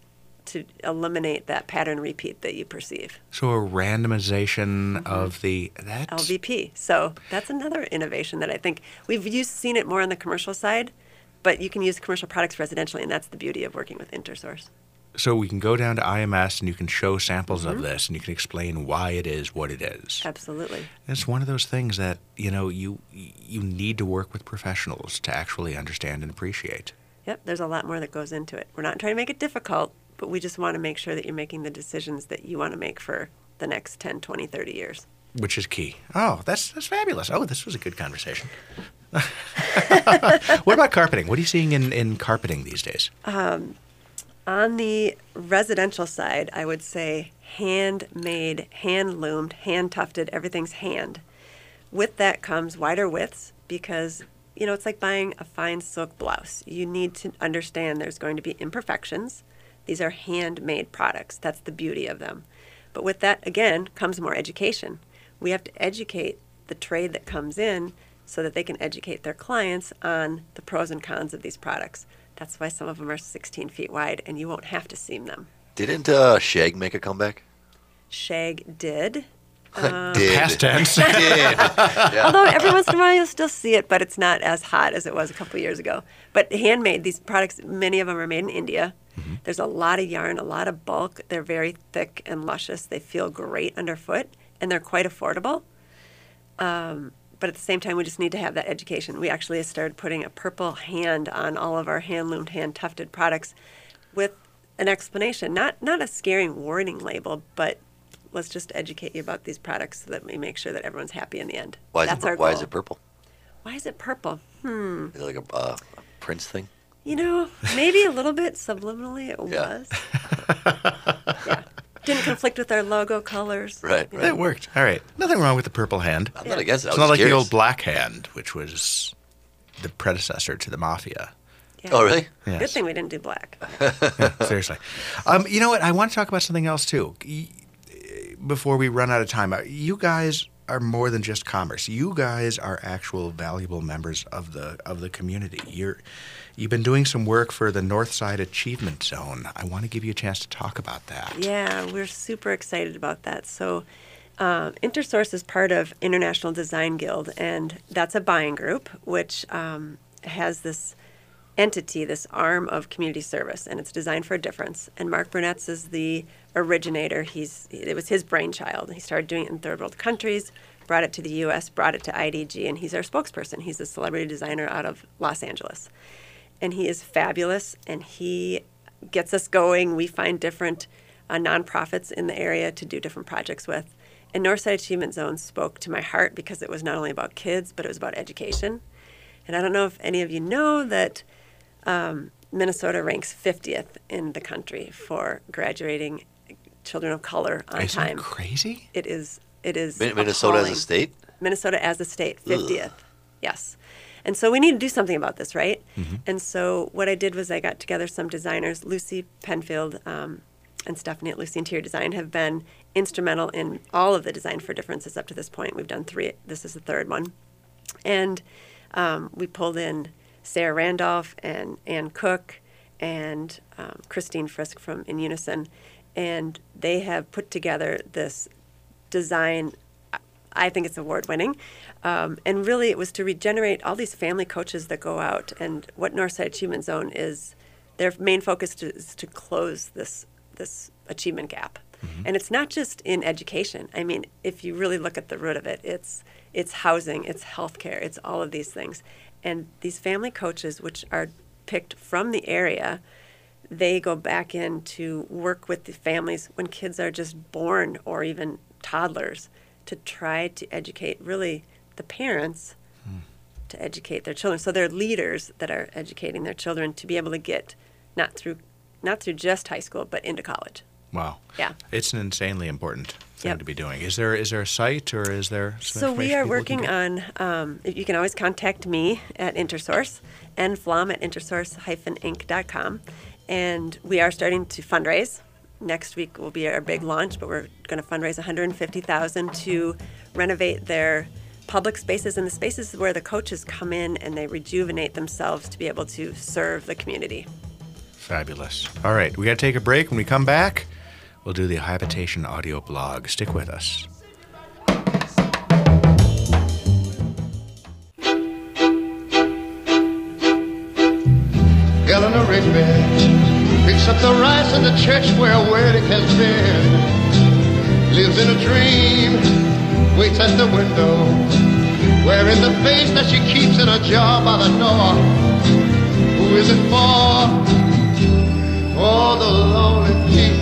Speaker 4: to eliminate that pattern repeat that you perceive.
Speaker 3: So a randomization mm-hmm. of the that's
Speaker 4: LVP. So that's another innovation that I think we've used, seen it more on the commercial side, but you can use commercial products residentially, and that's the beauty of working with InterSource.
Speaker 3: So we can go down to IMS and you can show samples of mm-hmm. this and you can explain why it is what it is.
Speaker 4: Absolutely.
Speaker 3: It's one of those things that you know you you need to work with professionals to actually understand and appreciate.
Speaker 4: Yep, there's a lot more that goes into it. We're not trying to make it difficult, but we just want to make sure that you're making the decisions that you want to make for the next 10, 20, 30 years.
Speaker 3: which is key. Oh, that's that's fabulous. Oh, this was a good conversation. what about carpeting? What are you seeing in, in carpeting these days?
Speaker 4: Um, On the residential side, I would say handmade, hand loomed, hand tufted, everything's hand. With that comes wider widths because, you know, it's like buying a fine silk blouse. You need to understand there's going to be imperfections. These are handmade products. That's the beauty of them. But with that, again, comes more education. We have to educate the trade that comes in so that they can educate their clients on the pros and cons of these products. That's why some of them are 16 feet wide and you won't have to seam them.
Speaker 5: Didn't uh, Shag make a comeback?
Speaker 4: Shag did.
Speaker 5: Did.
Speaker 3: Past tense.
Speaker 5: Did. Yeah.
Speaker 4: Although every once in a while you'll still see it, but it's not as hot as it was a couple years ago. But handmade, these products, many of them are made in India. There's a lot of yarn, a lot of bulk. They're very thick and luscious. They feel great underfoot, and they're quite affordable. Um, but at the same time, we just need to have that education. We actually started putting a purple hand on all of our hand loomed, hand tufted products with an explanation, not not a scaring warning label, but let's just educate you about these products so that we make sure that everyone's happy in the end.
Speaker 5: Why is,
Speaker 4: That's
Speaker 5: it,
Speaker 4: our
Speaker 5: why
Speaker 4: goal.
Speaker 5: is it purple?
Speaker 4: Why is it purple?
Speaker 5: Is it like a, uh, a Prince thing?
Speaker 4: You know, maybe a little bit subliminally it
Speaker 5: Yeah.
Speaker 4: was. yeah. Didn't conflict with our logo colors.
Speaker 5: Right,
Speaker 3: That
Speaker 5: right.
Speaker 3: worked. All right. Nothing wrong with the purple hand.
Speaker 5: I'm not against it. I
Speaker 3: It's
Speaker 5: was
Speaker 3: not
Speaker 5: just
Speaker 3: like the
Speaker 5: curious.
Speaker 3: old black hand, which was the predecessor to the mafia.
Speaker 4: Yeah.
Speaker 5: Oh, really?
Speaker 4: Good thing we didn't do black.
Speaker 3: Seriously. Um, you know what? I want to talk about something else too. Y- Before we run out of time, Uh, you guys are more than just commerce. You guys are actual valuable members of the of the community. You're you've been doing some work for the Northside Achievement Zone. I want to give you a chance to talk about that.
Speaker 4: Yeah, we're super excited about that. So, uh, InterSource is part of International Design Guild, and that's a buying group which um, has this entity, this arm of community service, and it's designed for a difference. And Mark Brunetz is the originator. He's it was his brainchild. He started doing it in third world countries, brought it to the U.S., brought it to IDG, and he's our spokesperson. He's a celebrity designer out of Los Angeles, and he is fabulous. And he gets us going. We find different uh, nonprofits in the area to do different projects with. And Northside Achievement Zone spoke to my heart because it was not only about kids, but it was about education. And I don't know if any of you know that um, Minnesota ranks 50th in the country for graduating children of color on
Speaker 3: Isn't that
Speaker 4: time.
Speaker 3: crazy?
Speaker 4: It is. It is.
Speaker 5: Min- Minnesota as a state?
Speaker 4: Minnesota as a state, 50th. Yes. And so we need to do something about this, right? And so what I did was I got together some designers. Lucy Penfield um, and Stephanie at Lucy Interior Design have been instrumental in all of the design for differences up to this point. We've done three. This is the third one. And um, we pulled in Sarah Randolph and Ann Cook and um, Christine Frisk from In Unison, and they have put together this design. I think it's award winning. Um, and really, it was to regenerate all these family coaches that go out. And what Northside Achievement Zone is, their main focus to, is to close this this achievement gap. And it's not just in education. I mean, if you really look at the root of it, it's it's housing, it's healthcare, it's all of these things. And these family coaches, which are picked from the area, they go back in to work with the families when kids are just born or even toddlers to try to educate really the parents to educate their children. So they're leaders that are educating their children to be able to get not through not through just high school but into college.
Speaker 3: Wow.
Speaker 4: Yeah.
Speaker 3: It's an insanely important thing
Speaker 4: Yep.
Speaker 3: to be doing. Is there is there a site or is there
Speaker 4: So we are working on. Um, you can always contact me at Intersource and Flom at intersource-inc.com, and we are starting to fundraise. Next week will be our big launch, but we're going to fundraise 150,000 to renovate their public spaces and the spaces where the coaches come in and they rejuvenate themselves to be able to serve the community.
Speaker 3: Fabulous. All right, we got to take a break. When we come back, we'll do the habitation audio blog. Stick with us.
Speaker 7: Eleanor Rigby picks up the rice in the church where a wedding has been. Lives in a dream, waits at the window, wearing the face that she keeps in a jar by the door. Who is it for? For the lonely people.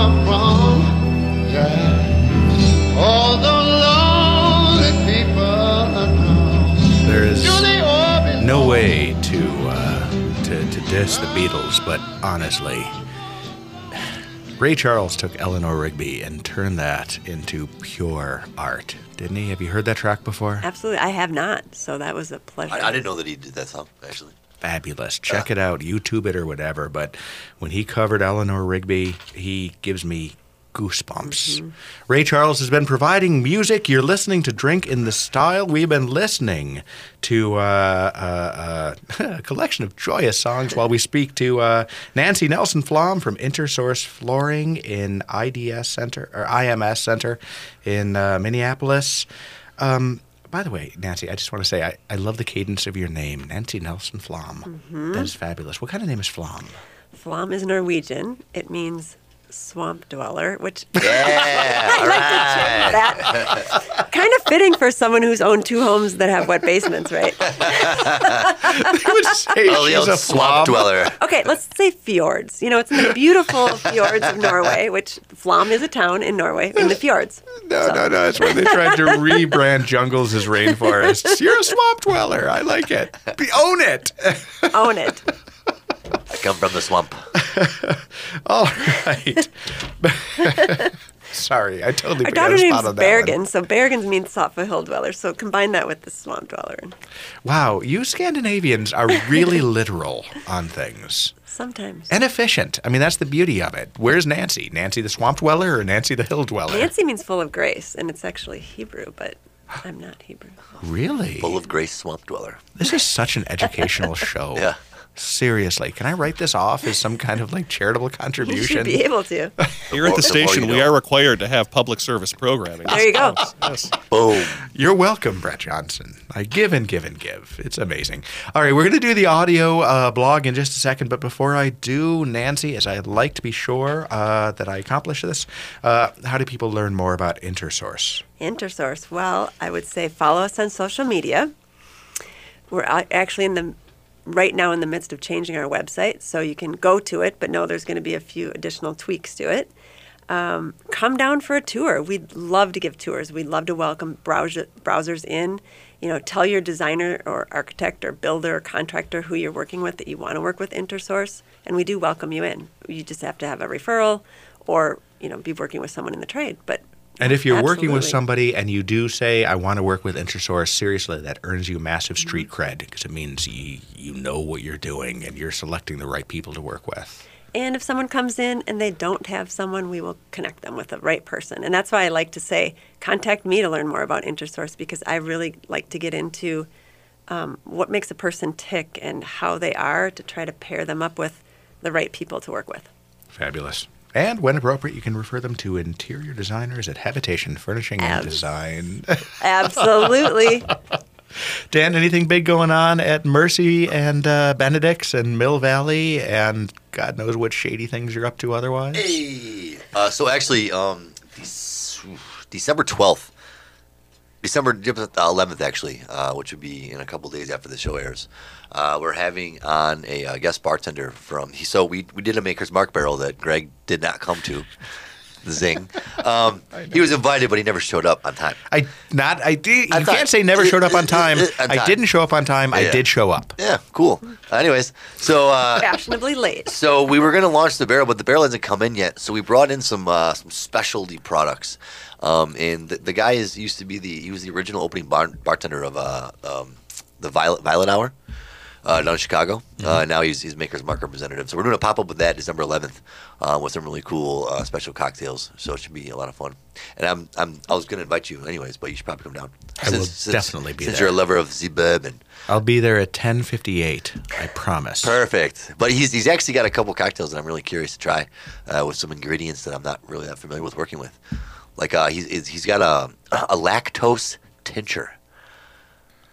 Speaker 7: Come from? Yeah. All the lonely people. know.
Speaker 3: There is
Speaker 7: Do they all belong?
Speaker 3: no way to uh, to to diss the Beatles, but honestly, Ray Charles took Eleanor Rigby and turned that into pure art, didn't he? Have you heard that track before?
Speaker 4: Absolutely, I have not, so that was a pleasure.
Speaker 5: I, I didn't know that he did that song actually.
Speaker 3: Fabulous. Check it out, YouTube it or whatever. But when he covered Eleanor Rigby, he gives me goosebumps. Ray Charles has been providing music. You're listening to Drink in the Style. We've been listening to uh, uh, uh, a collection of joyous songs while we speak to uh, Nancy Nelson Flom from Intersource Flooring in IDS Center or IMS Center in uh, Minneapolis. Um, by the way, Nancy, I just want to say I, I love the cadence of your name, Nancy Nelson Flom. Mm-hmm. That is fabulous. What kind of name is Flom?
Speaker 4: Flom is Norwegian. It means swamp dweller, which
Speaker 5: Yeah,
Speaker 4: I like
Speaker 5: right.
Speaker 4: to change that. kind of fitting for someone who's owned two homes that have wet basements, right?
Speaker 3: I would say
Speaker 5: Oh,
Speaker 3: she's a
Speaker 5: swamp dweller.
Speaker 4: Okay, let's say fjords. You know, it's in the beautiful fjords of Norway, which Flom is a town in Norway in the fjords.
Speaker 3: No, no, no. It's when they tried to rebrand jungles as rainforests. You're a swamp dweller. I like it. Be- Own it.
Speaker 4: Own it.
Speaker 5: I come from the swamp.
Speaker 3: All right. Sorry, I totally
Speaker 4: Our
Speaker 3: put you on
Speaker 4: daughter
Speaker 3: the
Speaker 4: name's
Speaker 3: spot on that one.
Speaker 4: Bergen, so Bergens means thoughtful hill dweller. So combine that with the swamp dweller. and
Speaker 3: Wow, you Scandinavians are really literal on things.
Speaker 4: Sometimes.
Speaker 3: And efficient. I mean, that's the beauty of it. Where's Nancy? Nancy the swamp dweller or Nancy the hill dweller?
Speaker 4: Nancy means full of grace, and it's actually Hebrew, but I'm not Hebrew.
Speaker 3: Really?
Speaker 5: Full of grace swamp dweller.
Speaker 3: This is such an educational show.
Speaker 5: Yeah.
Speaker 3: Seriously, can I write this off as some kind of like charitable
Speaker 4: You
Speaker 3: contribution?
Speaker 4: should be able to.
Speaker 6: Here at the
Speaker 5: The
Speaker 6: station, we are required to have public service programming.
Speaker 4: There you go.
Speaker 6: Yes.
Speaker 5: Boom.
Speaker 3: You're welcome, Brett Johnson. I give and give and give. It's amazing. All right, we're going to do the audio uh, blog in just a second, but before I do, Nancy, as I'd like to be sure uh, that I accomplish this, uh, how do people learn more about Intersource?
Speaker 4: Intersource. Well, I would say follow us on social media. We're actually in the right now in the midst of changing our website, so you can go to it, but know there's going to be a few additional tweaks to it. Um, come down for a tour. We'd love to give tours. We'd love to welcome browser, browsers in. You know, tell your designer or architect or builder or contractor who you're working with that you want to work with Intersource, and we do welcome you in. You just have to have a referral, or you know, be working with someone in the trade. But
Speaker 3: And if you're working with somebody and you do say, I want to work with Intersource, seriously, that earns you massive street
Speaker 4: Mm-hmm.
Speaker 3: cred because it means you, you know what you're doing and you're selecting the right people to work with.
Speaker 4: And if someone comes in and they don't have someone, we will connect them with the right person. And that's why I like to say, contact me to learn more about InterSource because I really like to get into um, what makes a person tick and how they are to try to pair them up with the right people to work with.
Speaker 3: Fabulous. And when appropriate, you can refer them to interior designers at Habitation Furnishing and Design.
Speaker 4: Absolutely.
Speaker 3: Dan, anything big going on at Mercy and uh, Benedict's and Mill Valley and God knows what shady things you're up to otherwise?
Speaker 5: Hey. Uh, so actually, um, Dec- December twelfth, December eleventh, actually, uh, which would be in a couple days after the show airs. Uh, we're having on a uh, guest bartender from. So we we did a Maker's Mark barrel that Greg did not come to. Zing. Um, he was invited, but he never showed up on time.
Speaker 3: I not I did. You
Speaker 5: I thought-
Speaker 3: can't say never showed up on time.
Speaker 5: On
Speaker 3: I
Speaker 5: time.
Speaker 3: didn't show up on time. I
Speaker 5: Yeah.
Speaker 3: did show up.
Speaker 5: Yeah, cool. Anyways, so uh,
Speaker 4: Fashionably late.
Speaker 5: So we were going to launch the barrel, but the barrel hasn't come in yet. So we brought in some uh, some specialty products. Um, and the, the guy is used to be the he was the original opening bar, bartender of uh, um, the Violet Violet Hour uh, down in Chicago. Uh, now he's he's Maker's Mark representative. So we're doing a pop up with that December 11th uh, with some really cool uh, special cocktails. So it should be a lot of fun. And I'm I'm I was going to invite you anyways, but you should probably come down.
Speaker 3: I will definitely be
Speaker 5: since
Speaker 3: there.
Speaker 5: you're a lover of the bourbon.
Speaker 3: I'll be there at 10:58. I promise.
Speaker 5: Perfect. But he's he's actually got a couple cocktails that I'm really curious to try uh, with some ingredients that I'm not really that familiar with working with. Like uh, he's he's- he's got a a lactose tincture.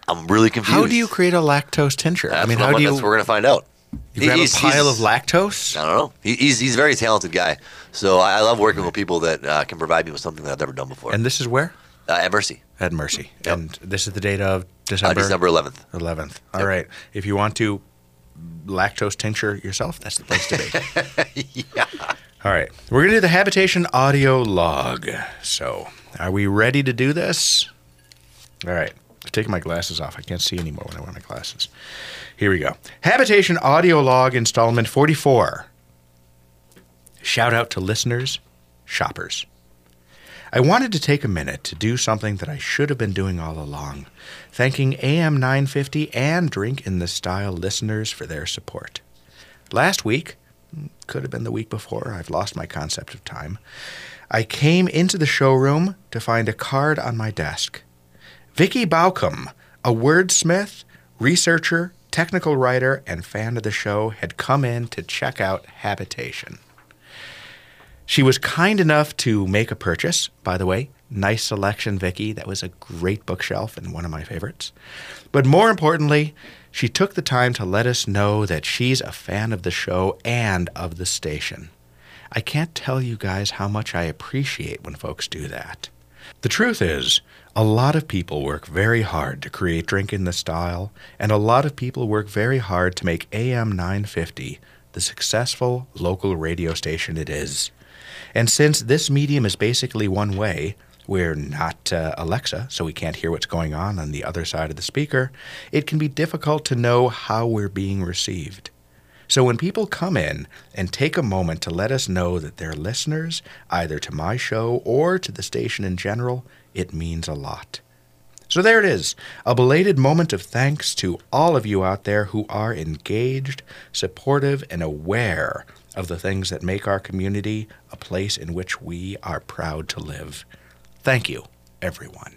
Speaker 5: I'm really confused.
Speaker 3: How do you create a lactose tincture?
Speaker 5: That's
Speaker 3: I mean, how do you?
Speaker 5: We're gonna find out.
Speaker 3: you grab
Speaker 5: He's-
Speaker 3: a pile of lactose?
Speaker 5: I don't know. He, he's he's a very talented guy. So I, I love working with people that uh, can provide me with something that I've never done before.
Speaker 3: And this is where?
Speaker 5: uh, at Mercy,
Speaker 3: At Mercy.
Speaker 5: Yep.
Speaker 3: And this is the date of
Speaker 5: uh,
Speaker 3: December
Speaker 5: December 11th.
Speaker 3: 11th. All
Speaker 5: Yep.
Speaker 3: right. If you want to lactose tincture yourself, that's the place to be.
Speaker 5: yeah.
Speaker 3: All right. We're going to do the habitation audio log. So, are we ready to do this? All right. I'm taking my glasses off. I can't see anymore when I wear my glasses. Here we go. Habitation audio log installment 44. Shout out to listeners, shoppers. I wanted to take a minute to do something that I should have been doing all along, thanking AM 950 and Drink in the Style listeners for their support. Last week, could have been the week before, I've lost my concept of time, I came into the showroom to find a card on my desk. Vicky Baucom, a wordsmith, researcher, technical writer, and fan of the show, had come in to check out Habitation. She was kind enough to make a purchase, by the way. Nice selection, Vicky. That was a great bookshelf and one of my favorites. But more importantly, she took the time to let us know that she's a fan of the show and of the station. I can't tell you guys how much I appreciate when folks do that. The truth is, a lot of people work very hard to create Drink in the Style, and a lot of people work very hard to make AM 950 the successful local radio station it is. And since this medium is basically one way, we're not uh, Alexa, so we can't hear what's going on on the other side of the speaker, it can be difficult to know how we're being received. So when people come in and take a moment to let us know that they're listeners, either to my show or to the station in general, it means a lot. So there it is, a belated moment of thanks to all of you out there who are engaged, supportive, and aware of the things that make our community a place in which we are proud to live. Thank you, everyone.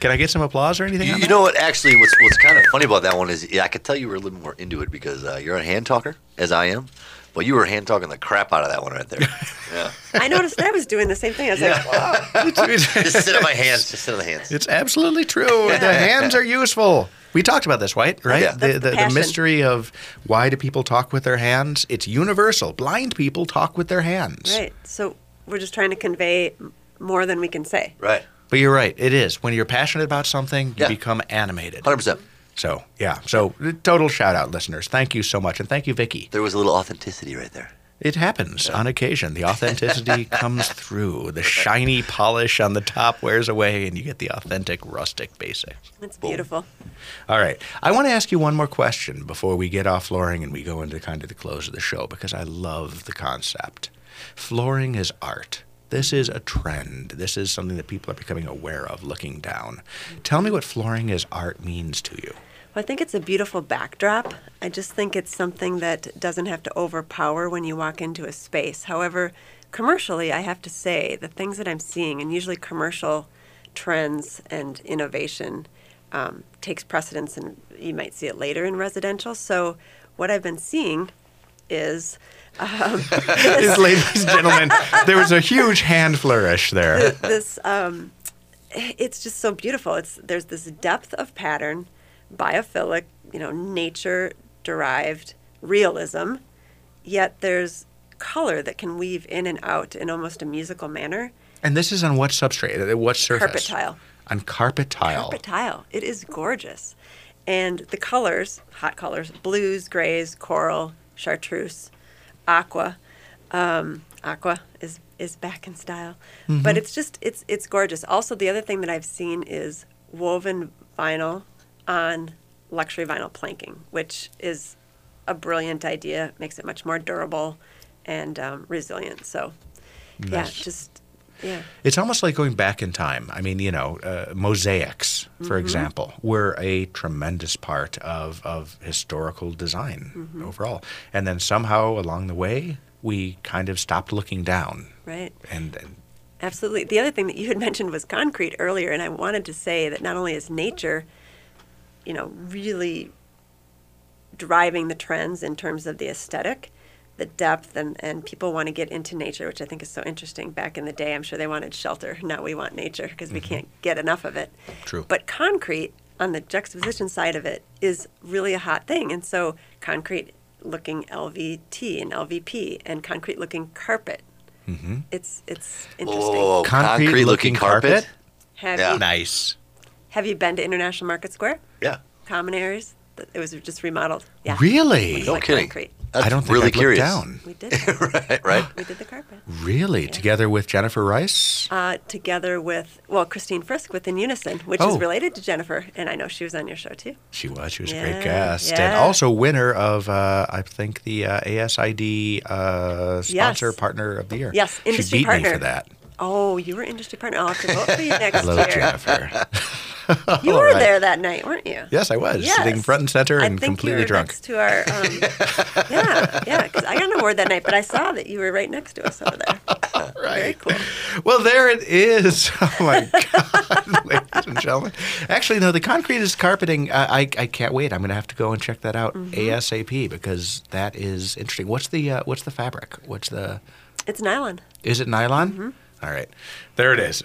Speaker 3: Can I get some applause or anything?
Speaker 5: You, you know what? Actually, what's what's kind of funny about that one is, yeah, I could tell you were a little more into it because uh, you're a hand talker, as I am, but you were hand talking the crap out of that one right there. Yeah,
Speaker 4: I noticed that I was doing the same thing. I was like, wow.
Speaker 5: just sit on my hands. Just sit on the hands.
Speaker 3: It's absolutely true. The hands are useful. We talked about this, right? Right?
Speaker 5: Yeah.
Speaker 3: The, the,
Speaker 4: the
Speaker 3: the mystery of why do people talk with their hands? It's universal. Blind people talk with their hands.
Speaker 4: Right. So we're just trying to convey more than we can say.
Speaker 5: Right,
Speaker 3: But you're right. It is. When you're passionate about something, you
Speaker 5: Yeah.
Speaker 3: become animated.
Speaker 5: hundred percent.
Speaker 3: So, yeah. So, total shout out, listeners. Thank you so much. And thank you, Vicky.
Speaker 5: There was a little authenticity right there.
Speaker 3: It happens on occasion. The authenticity comes through. The shiny polish on the top wears away, and you get the authentic, rustic basics.
Speaker 4: It's beautiful.
Speaker 3: All right. I want to ask you one more question before we get off flooring and we go into kind of the close of the show because I love the concept. Flooring is art. This is a trend. This is something that people are becoming aware of looking down. Tell me what flooring as art means to you.
Speaker 4: Well, I think it's a beautiful backdrop. I just think it's something that doesn't have to overpower when you walk into a space. However, commercially, I have to say the things that I'm seeing, and usually commercial trends and innovation um, takes precedence, and you might see it later in residential. So, what I've been seeing is
Speaker 3: Ladies and gentlemen, there was a huge hand flourish there.
Speaker 4: this um, it's just so beautiful it's there's this depth of pattern biophilic you know nature derived realism yet there's color that can weave in and out in almost a musical manner
Speaker 3: And this is on what substrate? What surface?
Speaker 4: carpet tile
Speaker 3: On carpet tile.
Speaker 4: carpet tile it is gorgeous and the colors hot colors blues grays coral chartreuse aqua. Um, aqua is is back in style. But it's just it's it's gorgeous. Also the other thing that i've seen is woven vinyl on luxury vinyl planking which is a brilliant idea makes it much more durable and um, resilient. So yeah just yeah
Speaker 3: It's almost like going back in time. I mean, you know, uh, mosaics, for example, were a tremendous part of, of historical design overall. And then somehow along the way, we kind of stopped looking down.
Speaker 4: right
Speaker 3: And, and
Speaker 4: Absolutely. The other thing that you had mentioned was concrete earlier, and I wanted to say that not only is nature, you know, really driving the trends in terms of the aesthetic, the depth, and, and people want to get into nature, which I think is so interesting. Back in the day, I'm sure they wanted shelter. Now we want nature because we can't get enough of it.
Speaker 3: True.
Speaker 4: But concrete, on the juxtaposition side of it, is really a hot thing. And so concrete looking LVT and LVP, and concrete looking carpet. Mm-hmm. It's it's interesting.
Speaker 5: Whoa, concrete,
Speaker 3: Concrete-looking
Speaker 5: looking carpet?
Speaker 3: carpet?
Speaker 4: Have
Speaker 5: Yeah.
Speaker 4: you
Speaker 3: nice.
Speaker 4: have you been to International Market Square?
Speaker 5: Yeah.
Speaker 4: Common areas? It was just remodeled. Yeah.
Speaker 3: Really?
Speaker 5: No
Speaker 4: like
Speaker 5: kidding.
Speaker 4: concrete.
Speaker 5: That's
Speaker 3: I don't think
Speaker 5: really
Speaker 3: I've
Speaker 5: curious.
Speaker 3: looked down.
Speaker 4: We did.
Speaker 5: right, right.
Speaker 4: We did the carpet.
Speaker 3: Really? Together with Jennifer Rice?
Speaker 4: Uh, together with, well, Christine Frisk with In Unison, which
Speaker 3: Oh.
Speaker 4: is related to Jennifer. And I know she was on your show too.
Speaker 3: She was. She was a great guest, and also winner of uh, I think the uh, ASID uh, sponsor
Speaker 4: Yes.
Speaker 3: partner of the year.
Speaker 4: Yes, industry
Speaker 3: she
Speaker 4: industry
Speaker 3: beat me for that.
Speaker 4: Oh, you were industry partner. I'll have to vote for you next
Speaker 3: Hello,
Speaker 4: year.
Speaker 3: Jennifer.
Speaker 4: You were
Speaker 3: right.
Speaker 4: there that night, weren't you?
Speaker 3: Yes, I was
Speaker 4: Yes.
Speaker 3: sitting front and center
Speaker 4: I
Speaker 3: and completely drunk.
Speaker 4: next to our, um, yeah, yeah, because I got an award that night, but I saw that you were right next to us over there. Very
Speaker 3: Right.
Speaker 4: cool.
Speaker 3: Well, there it is. Oh my God, ladies and gentlemen. Actually, no, the concrete is carpeting. I, I, I can't wait. I'm going to have to go and check that out
Speaker 4: Mm-hmm.
Speaker 3: ASAP because that is interesting. What's the uh, what's the fabric? What's the
Speaker 4: It's nylon.
Speaker 3: Is it nylon?
Speaker 4: Mm-hmm.
Speaker 3: All right. There it is.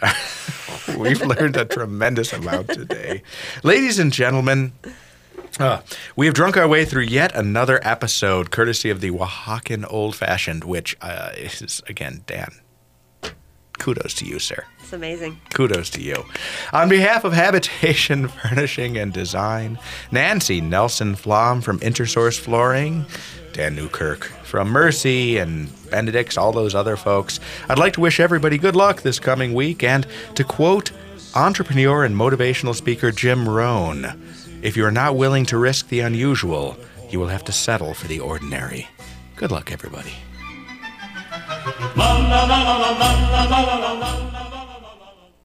Speaker 3: We've learned a tremendous amount today. Ladies and gentlemen, uh, we have drunk our way through yet another episode courtesy of the Oaxacan Old Fashioned, which uh, is, again, Dan. Kudos to you, sir.
Speaker 4: It's amazing.
Speaker 3: Kudos to you. On behalf of Habitation Furnishing and Design, Nancy Nelson Flom from Intersource Flooring, Dan Newkirk from Mercy and Benedict's, all those other folks, I'd like to wish everybody good luck this coming week. And to quote entrepreneur and motivational speaker Jim Rohn, if you are not willing to risk the unusual, you will have to settle for the ordinary. Good luck, everybody.